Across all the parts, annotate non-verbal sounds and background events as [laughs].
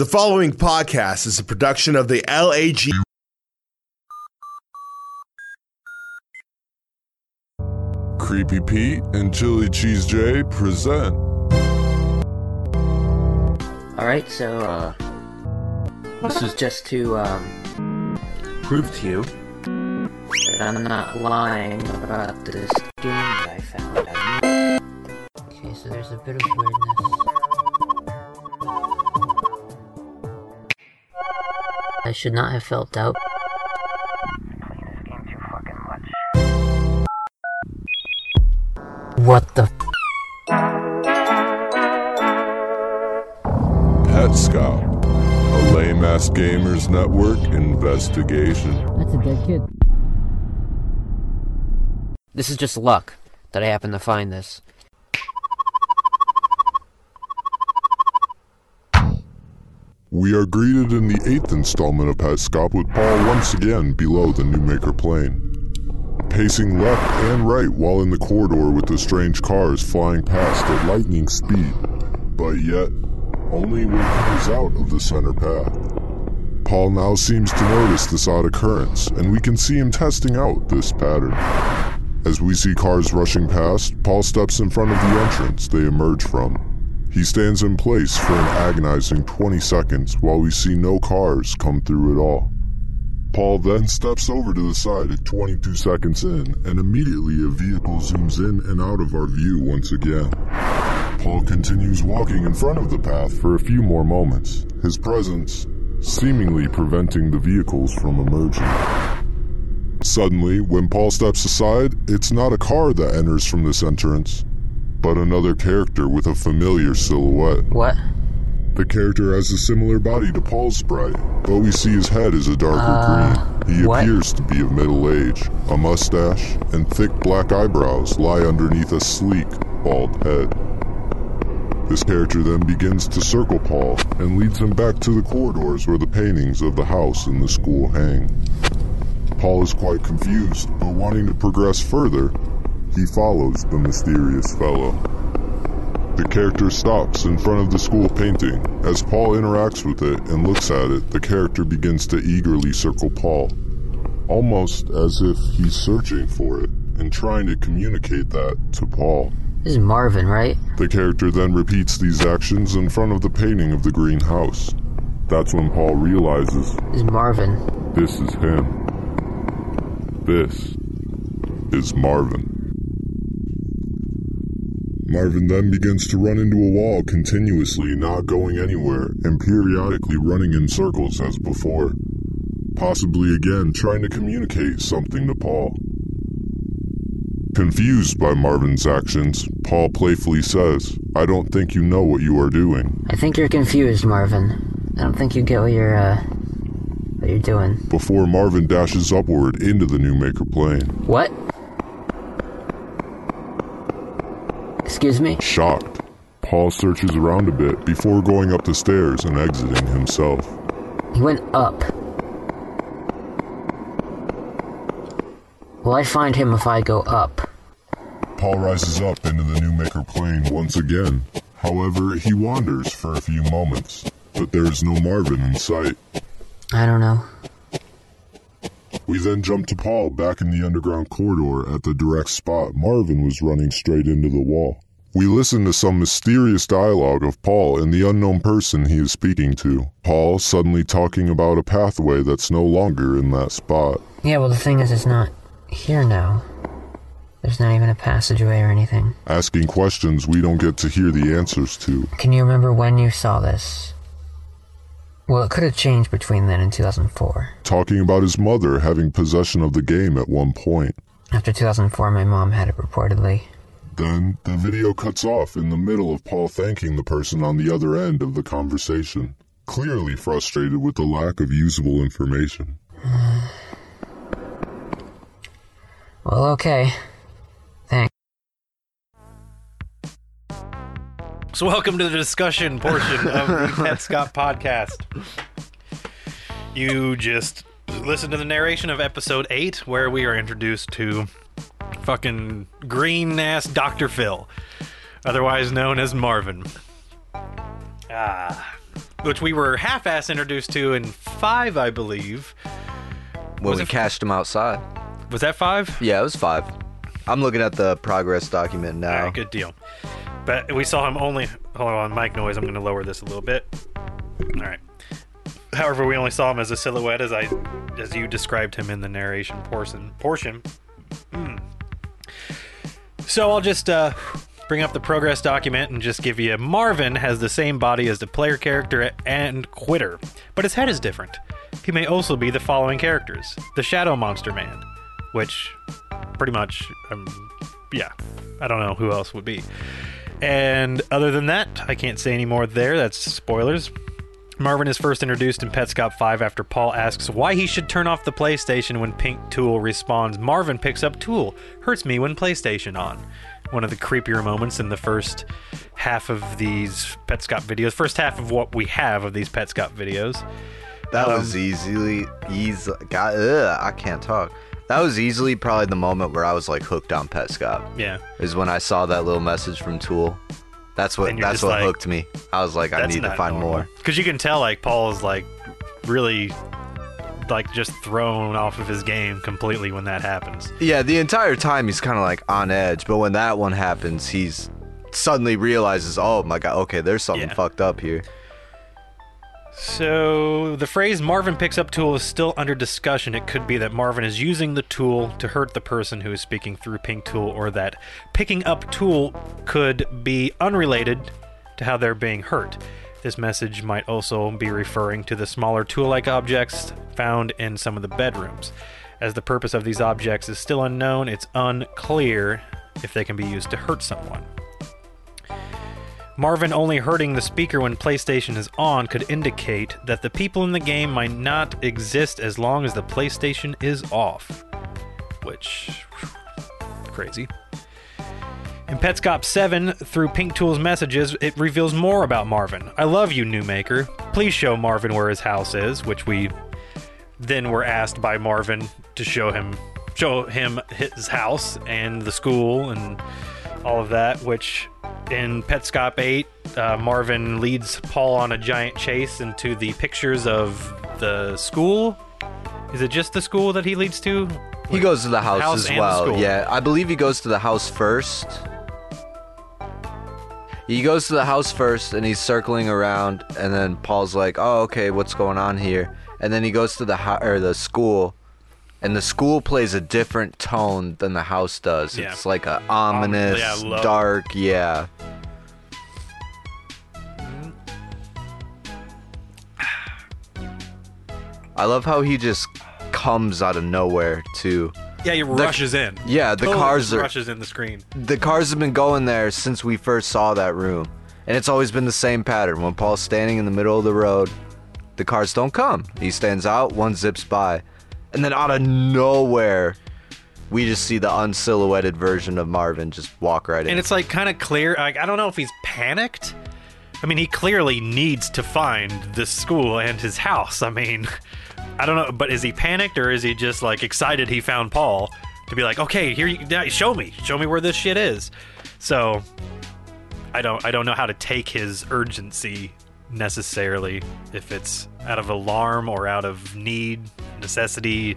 The following podcast is a production of the LAG. Creepy Pete and Chili Cheese J present. Alright, so, uh, this is just to, um, prove to you that I'm not lying about this game that I found. Okay, so there's a bit of weirdness. I should not have felt doubt. What the Petscop, a lame ass gamers network investigation. That's a dead kid. This is just luck that I happen to find this. We are greeted in the eighth installment of Petscop with Paul once again below the Newmaker plane. Pacing left and right while in the corridor with the strange cars flying past at lightning speed, but yet only when he is out of the center path. Paul now seems to notice this odd occurrence, and we can see him testing out this pattern. As we see cars rushing past, Paul steps in front of the entrance they emerge from. He stands in place for an agonizing 20 seconds while we see no cars come through at all. Paul then steps over to the side at 22 seconds in, and immediately a vehicle zooms in and out of our view once again. Paul continues walking in front of the path for a few more moments, his presence seemingly preventing the vehicles from emerging. Suddenly, when Paul steps aside, it's not a car that enters from this entrance, but another character with a familiar silhouette. What? The character has a similar body to Paul's sprite, but we see his head is a darker Uh, green. He what? appears to be of middle age. A mustache and thick black eyebrows lie underneath a sleek, bald head. This character then begins to circle Paul and leads him back to the corridors where the paintings of the house and the school hang. Paul is quite confused, but wanting to progress further, he follows the mysterious fellow. The character stops in front of the school painting. As Paul interacts with it and looks at it, the character begins to eagerly circle Paul, almost as if he's searching for it and trying to communicate that to Paul. This is Marvin, right? The character then repeats these actions in front of the painting of the green house. That's when Paul realizes This is Marvin. this is him. This is Marvin. Marvin then begins to run into a wall continuously, not going anywhere, and periodically running in circles as before. Possibly again trying to communicate something to Paul. Confused by Marvin's actions, Paul playfully says, I don't think you know what you are doing. I think you're confused, Marvin. I don't think you get what you're, uh, what you're doing. Before Marvin dashes upward into the Newmaker plane. What? Excuse me? Shocked, Paul searches around a bit before going up the stairs and exiting himself. He went up. Will I find him if I go up? Paul rises up into the new maker plane once again. However, he wanders for a few moments, but there is no Marvin in sight. I don't know. We then jump to Paul back in the underground corridor at the direct spot Marvin was running straight into the wall. We listen to some mysterious dialogue of Paul and the unknown person he is speaking to. Paul suddenly talking about a pathway that's no longer in that spot. Yeah, well, the thing is, it's not here now. There's not even a passageway or anything. asking questions we don't get to hear the answers to. Can you remember when you saw this? Well, it could have changed between then and 2004. Talking about his mother having possession of the game at one point. After 2004, my mom had it reportedly. Then the video cuts off in the middle of Paul thanking the person on the other end of the conversation, clearly frustrated with the lack of usable information. [sighs] Well, okay. Thanks. So, welcome to the discussion portion of the [laughs] Petscop podcast. You just listened to the narration of episode 8, where we are introduced to fucking green ass Dr. Phil, otherwise known as Marvin. Ah. which we were half-ass introduced to in five, I believe. when Was we cashed him outside. Was that five? Yeah, it was five. I'm looking at the progress document now. Right, good deal. But we saw him only. Hold on, mic noise. I'm going to lower this a little bit. All right. However, we only saw him as a silhouette, as I, as you described him in the narration portion. Portion. Hmm. So I'll just uh, bring up the progress document and just give you. Marvin has the same body as the player character and Quitter, but his head is different. He may also be the following characters: the Shadow Monster Man, which pretty much, um, yeah, I don't know who else would be. And other than that, I can't say any more there. That's spoilers. Marvin is first introduced in Petscop 5 after Paul asks why he should turn off the PlayStation when Pink Tool responds, Marvin picks up Tool, hurts me when PlayStation on. One of the creepier moments in the first half of these Petscop videos, first half of what we have of these Petscop videos. That Um, was easily easy. God, ugh, I can't talk. That was easily probably the moment where I was like hooked on Petscop. Yeah. Is when I saw that little message from Tool. That's what that's what like, hooked me. I was like, I need to find more. Because you can tell, like, Paul is, like, really, like, just thrown off of his game completely when that happens. Yeah, the entire time he's kind of like on edge, but when that one happens, he's suddenly realizes, oh my god, okay, there's something Yeah. fucked up here. So, the phrase Marvin picks up tool is still under discussion. It could be that Marvin is using the tool to hurt the person who is speaking through Pink Tool, or that picking up tool could be unrelated to how they're being hurt. This message might also be referring to the smaller tool like objects found in some of the bedrooms. As the purpose of these objects is still unknown, it's unclear if they can be used to hurt someone. Marvin only hurting the speaker when PlayStation is on could indicate that the people in the game might not exist as long as the PlayStation is off. Which. crazy. In Petscop 7, through Pink Tool's messages, it reveals more about Marvin. I love you, New Maker. Please show Marvin where his house is, which we then were asked by Marvin to show him show him his house and the school and all of that, which in Petscop 8, uh, Marvin leads Paul on a giant chase into the pictures of the school. Is it just the school that he leads to? He goes to the house, House as well. Yeah, I believe he goes to the house first. He goes to the house first and he's circling around and then Paul's like, "Oh, okay, what's going on here?" And then he goes to the ho- or the school and the school plays a different tone than the house does. Yeah. It's like a ominous, yeah, dark, yeah. I love how he just comes out of nowhere too. Yeah, he rushes in. Yeah, the Totally cars just are rushes in the screen. the cars have been going there since we first saw that room. And it's always been the same pattern. When Paul's standing in the middle of the road, the cars don't come. He stands out, one zips by. And then out of nowhere, we just see the unsilhouetted version of Marvin just walk right in. And it's like kind of clear. Like I don't know if he's panicked. I mean, he clearly needs to find this school and his house. I mean, [laughs] I don't know, but is he panicked or is he just like excited he found Paul to be like, okay, here, you, show me, show me where this shit is. So, I don't, I don't know how to take his urgency necessarily. If it's out of alarm or out of need, necessity.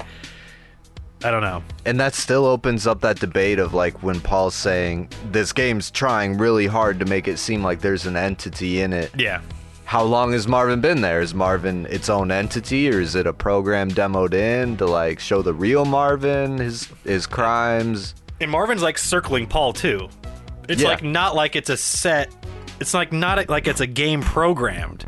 I don't know. And that still opens up that debate of like when Paul's saying this game's trying really hard to make it seem like there's an entity in it. Yeah. How long has Marvin been there? Is Marvin its own entity or is it a program demoed in to like show the real Marvin, his his crimes? And Marvin's like circling Paul too. It's Yeah. like not like it's a set. It's like not like it's a game programmed.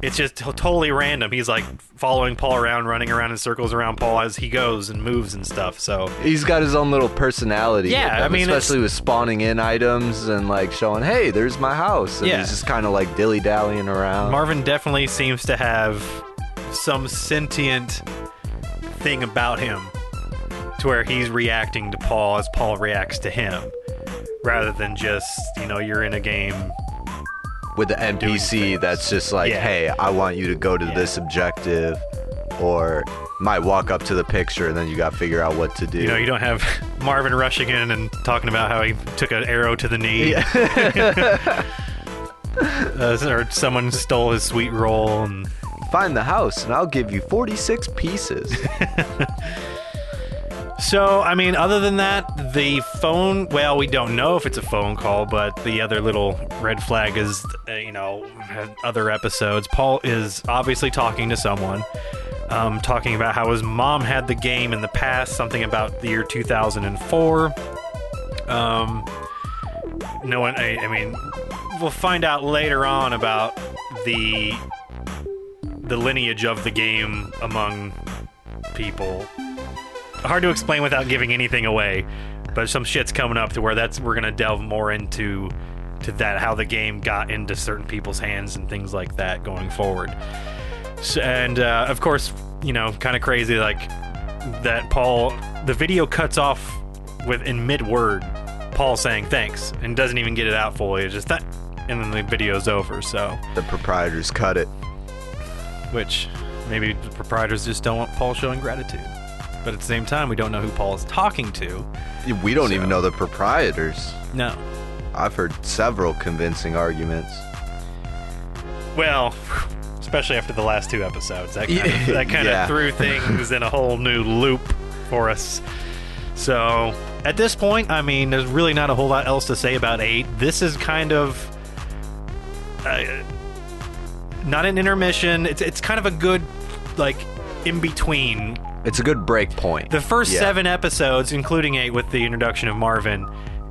It's just t- totally random. He's like following Paul around, running around in circles around Paul as he goes and moves and stuff. So He's got his own little personality. Yeah, I mean, especially with spawning in items and like showing, hey, there's my house. And Yeah. he's just kind of like dilly dallying around. Marvin definitely seems to have some sentient thing about him to where he's reacting to Paul as Paul reacts to him rather than just, you know, you're in a game with the NPC that's just like, Yeah. hey, I want you to go to Yeah. this objective, or might walk up to the picture and then you got to figure out what to do. You know, you don't have [laughs] Marvin rushing in and talking about how he took an arrow to the knee. [laughs] uh, or someone stole his sweet roll and Find the house, and I'll give you 46 pieces. [laughs] So, I mean, other than that, the phone, well, we don't know if it's a phone call, but the other little red flag is, uh, you know, other episodes. Paul is obviously talking to someone, um, talking about how his mom had the game in the past, something about the year 2004. Um, no one, I, I mean, we'll find out later on about the the lineage of the game among people hard to explain without giving anything away. But some shit's coming up to where that's we're gonna delve more into to that how the game got into certain people's hands and things like that going forward. So, and uh, of course, you know, kind of crazy like that. Paul, the video cuts off with in mid word, Paul saying thanks and doesn't even get it out fully. It's just that, and then the video's over. So, the proprietors cut it. which maybe the proprietors just don't want Paul showing gratitude. But at the same time, we don't know who Paul is talking to. We don't So- even know the proprietors. No. I've heard several convincing arguments. Well, [laughs] especially after the last two episodes, that kind of, [laughs] that kind Yeah. of threw things in a whole new loop for us. So at this point, I mean, there's really not a whole lot else to say about eight. This is kind of uh, not an intermission. It's it's kind of a good like in between It's a good break point. the first Yeah. seven episodes, including eight with the introduction of Marvin,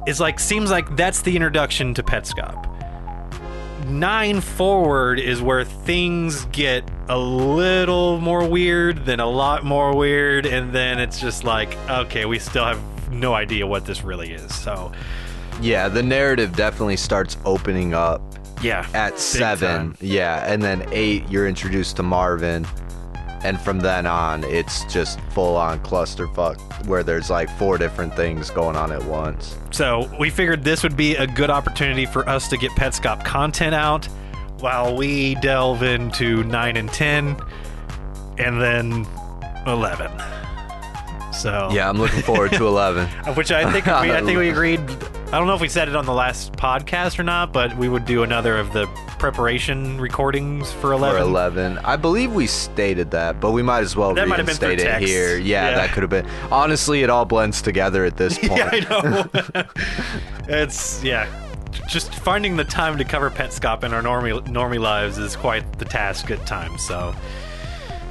is like seems like that's the introduction to Petscop. Nine forward is where things get a little more weird, then a lot more weird, and then it's just like, okay, we still have no idea what this really is. So, Yeah, the narrative definitely starts opening up yeah, at seven. time. Yeah, and then eight, you're introduced to Marvin. And from then on, it's just full on clusterfuck where there's like four different things going on at once. So we figured this would be a good opportunity for us to get Petscop content out while we delve into 9 and 10 and then 11. So Yeah, I'm looking forward to [laughs] 11. which I think we, I think we [laughs] agreed I don't know if we said it on the last podcast or not, but we would do another of the preparation recordings for 11. For 11. I believe we stated that, but we might as well That might have been through reinstate it text. here. Yeah, Yeah. that could have been. Honestly, it all blends together at this point. [laughs] Yeah, I know. [laughs] it's yeah. Just finding the time to cover Petscop in our normie normie lives is quite the task at times. So,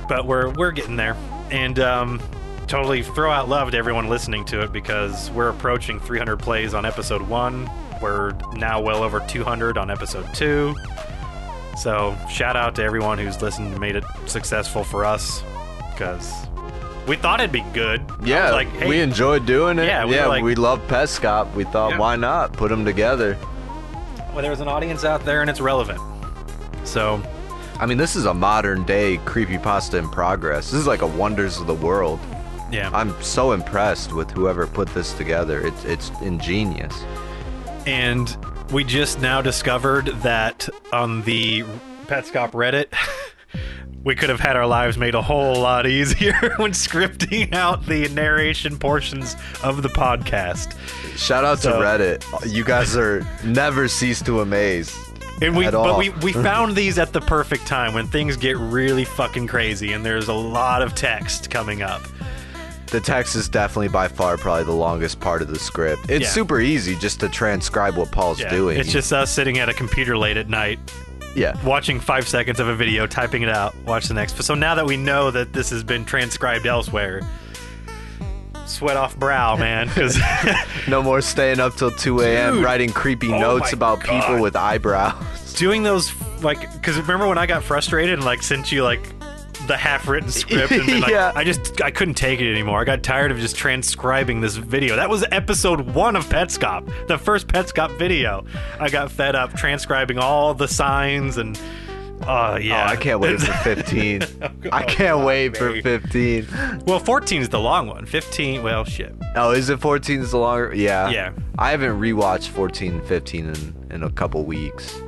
but we're we're getting there, and um, totally throw out love to everyone listening to it because we're approaching 300 plays on episode one. We're now well over 200 on episode two. So shout out to everyone who's listened and made it successful for us because we thought it'd be good. Yeah, like, hey, we enjoyed doing it. Yeah, we yeah, like- we love Petscop. We thought, Yeah. why not put them together? well, there's an audience out there and it's relevant. So, I mean, this is a modern day creepypasta in progress. This is like a wonders of the world. yeah. I'm so impressed with whoever put this together. It's it's ingenious. And we just now discovered that on the Petscop Reddit, [laughs] we could have had our lives made a whole lot easier [laughs] when scripting out the narration portions of the podcast. Shout out So- to Reddit. You guys are never cease to amaze. And we, but we, we [laughs] found these at the perfect time when things get really fucking crazy and there's a lot of text coming up. The text is definitely by far probably the longest part of the script. It's Yeah. super easy just to transcribe what Paul's Yeah, doing. it's just us sitting at a computer late at night yeah. watching five seconds of a video, typing it out, watch the next. So now that we know that this has been transcribed elsewhere, sweat off brow, man. Because [laughs] [laughs] No more staying up till 2 a.m. Writing creepy Oh notes about God. people with eyebrows. doing those, like, because remember when I got frustrated and like sent you like the half-written script and been [laughs] like, Yeah. I just I couldn't take it anymore. I got tired of just transcribing this video. That was episode one of Petscop, the first Petscop video. I got fed up transcribing all the signs and. Uh, yeah. Oh, I can't wait for 15. [laughs] I can't wait for 15. Well, 14 is the long one. 15, well, shit. Oh, is it 14 is the longer? Yeah. Yeah. I haven't rewatched 14 and 15 in, in a couple weeks.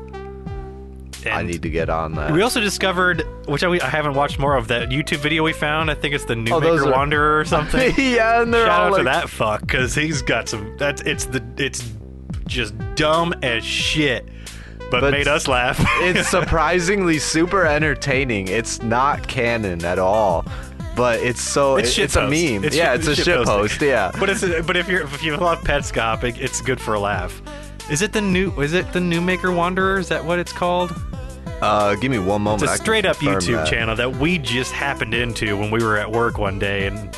I need to get on that. We also discovered, which I, I haven't watched more of, that YouTube video we found. I think it's the New Oh, Maker are- Wanderer or something. [laughs] yeah, and they're Shout out like, to that fuck because he's got some. That's it's the it's just dumb as shit. but, But- made us laugh. [laughs] it's [laughs] surprisingly super entertaining. It's not canon at all, but it's so It's it's, a meme. It's yeah, shit- it's a it's shit post. Yeah, but it's but if you're if you love Petscop, it, it's good for a laugh. Is it the new? Is it the New Maker Wanderer? Is that what it's called? uh, give me one moment. It's a straight up YouTube that. channel that we just happened into when we were at work one day, and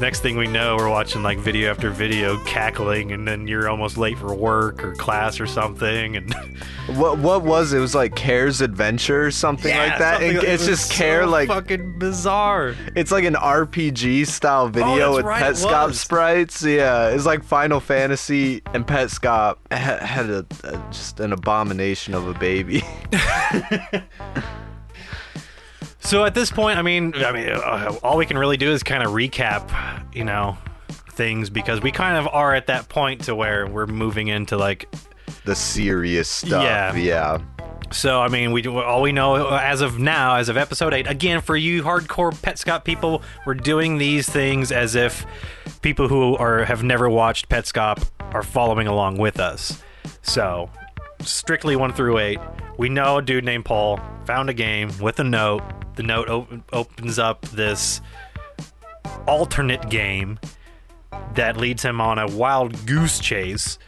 next thing we know, we're watching like video after video, cackling, and then you're almost late for work or class or something, and [laughs] What what was it? It was like Care's Adventure or something Yeah, like that. something it it's was just Care so like fucking bizarre. it's like an RPG style oh, video that's with right, it Petscop sprites. Yeah, it's like Final Fantasy and Petscop ha- had a, a just an abomination of a baby. [laughs] [laughs] So at this point, I mean, I mean, uh, all we can really do is kind of recap, you know, things because we kind of are at that point to where we're moving into like the serious stuff. Yeah. yeah. So I mean, we all we know as of now, as of episode eight. Again, for you hardcore Petscop people, we're doing these things as if people who are have never watched Petscop are following along with us. So strictly one through eight. We know a dude named Paul found a game with a note. The note op- opens up this alternate game that leads him on a wild goose chase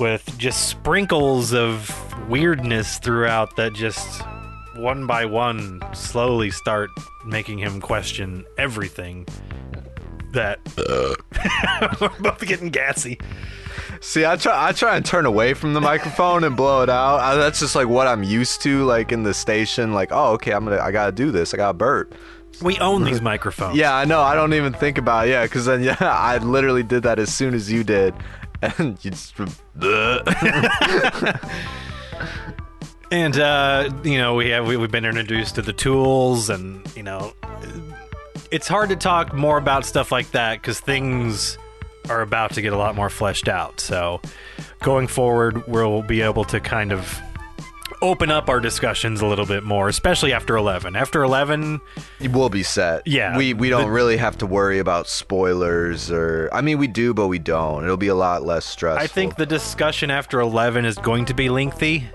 with just sprinkles of weirdness throughout that just one by one slowly start making him question everything that uh. [laughs] we're both getting gassy See, I try I try and turn away from the microphone and blow it out. I, that's just like what I'm used to, like in the station. Like, oh, okay, I'm gonna I gotta do this. I gotta burp. we own these [laughs] microphones Yeah, I know. I don't even think about it. Yeah, because then yeah, [laughs] I literally did that as soon as you did, [laughs] and you just. and uh you know we have we, we've been introduced to the tools and you know it's hard to talk more about stuff like that because things are about to get a lot more fleshed out so going forward we'll be able to kind of open up our discussions a little bit more especially after 11 after 11 We'll be set. Yeah, we we don't the- really have to worry about spoilers or. I mean, we do, but we don't. It'll be a lot less stressful. i think the discussion after 11 is going to be lengthy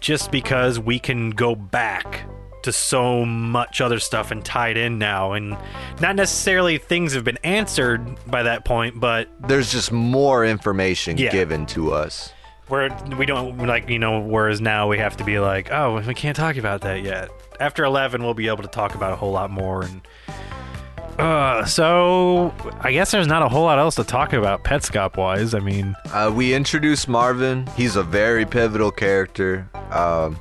just because we can go back to so much other stuff and tied in now and not necessarily things have been answered by that point but there's just more information Yeah. given to us. where we don't like you know whereas now we have to be like oh we can't talk about that yet after 11 we'll be able to talk about a whole lot more and uh so i guess there's not a whole lot else to talk about petscop wise i mean Uh, we introduced Marvin. He's a very pivotal character. Um,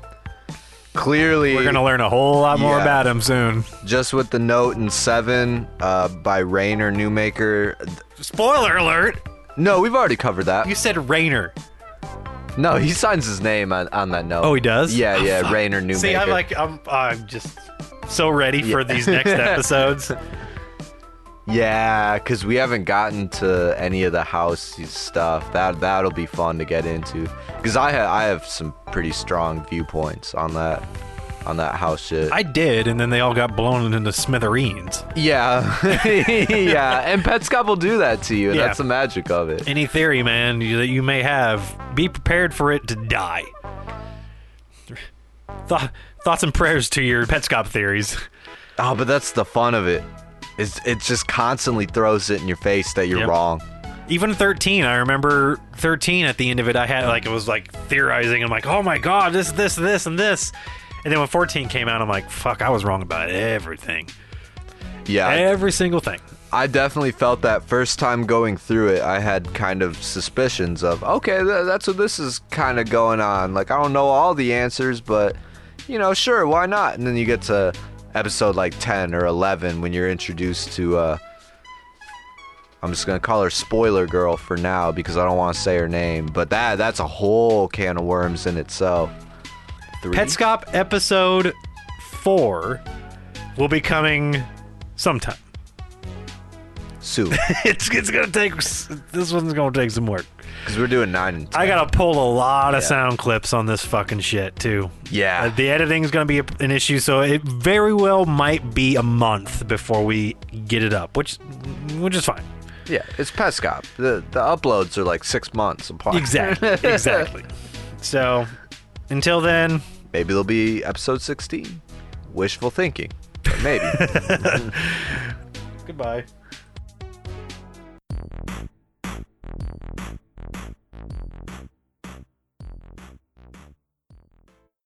clearly, we're gonna learn a whole lot more Yeah. about him soon just with the note in seven uh, by Rainer Newmaker. spoiler alert No, we've already covered that. you said rainer No, he signs his name on, on that note. oh he does Yeah, Oh, yeah. Rainer Newmaker. see i'm like i'm i'm just so ready for Yeah. these next [laughs] episodes Yeah, because we haven't gotten to any of the house stuff. That that'll be fun to get into. Because I ha- I have some pretty strong viewpoints on that on that house shit. i did and then they all got blown into smithereens yeah, [laughs] yeah, and Petscop will do that to you. Yeah. That's the magic of it. any theory, man, you, that you may have, be prepared for it to die. Th- thoughts and prayers to your Petscop theories. Oh, but that's the fun of it. Is it just constantly throws it in your face that you're Yep. wrong. Even 13, I remember 13 at the end of it, I had like, it was like theorizing. I'm like, oh my god, this, this, this, and this. And then when 14 came out, I'm like, fuck, I was wrong about everything. Yeah, Every single thing. I definitely felt that first time going through it. I had kind of suspicions of, okay, th- that's what this is kind of going on. Like, I don't know all the answers, but, you know, sure, why not? And then you get to episode like 10 or 11 when you're introduced to, uh, I'm just to call her Spoiler Girl for now because I don't want to say her name. But that that's a whole can of worms in itself. Three? Petscop episode 4 will be coming sometime. Soon. [laughs] it's, it's gonna take, this one's gonna take some work. Because we're doing 9 and 10. I gotta pull a lot of Yeah. sound clips on this fucking shit too. Yeah. Uh, the editing is gonna be a, an issue, so it very well might be a month before we get it up, which which is fine. Yeah, it's Petscop. The, the uploads are like six months apart. Exactly, [laughs] exactly. So, Until then, Maybe there'll be episode 16. Wishful thinking, maybe. [laughs] goodbye. Thank you.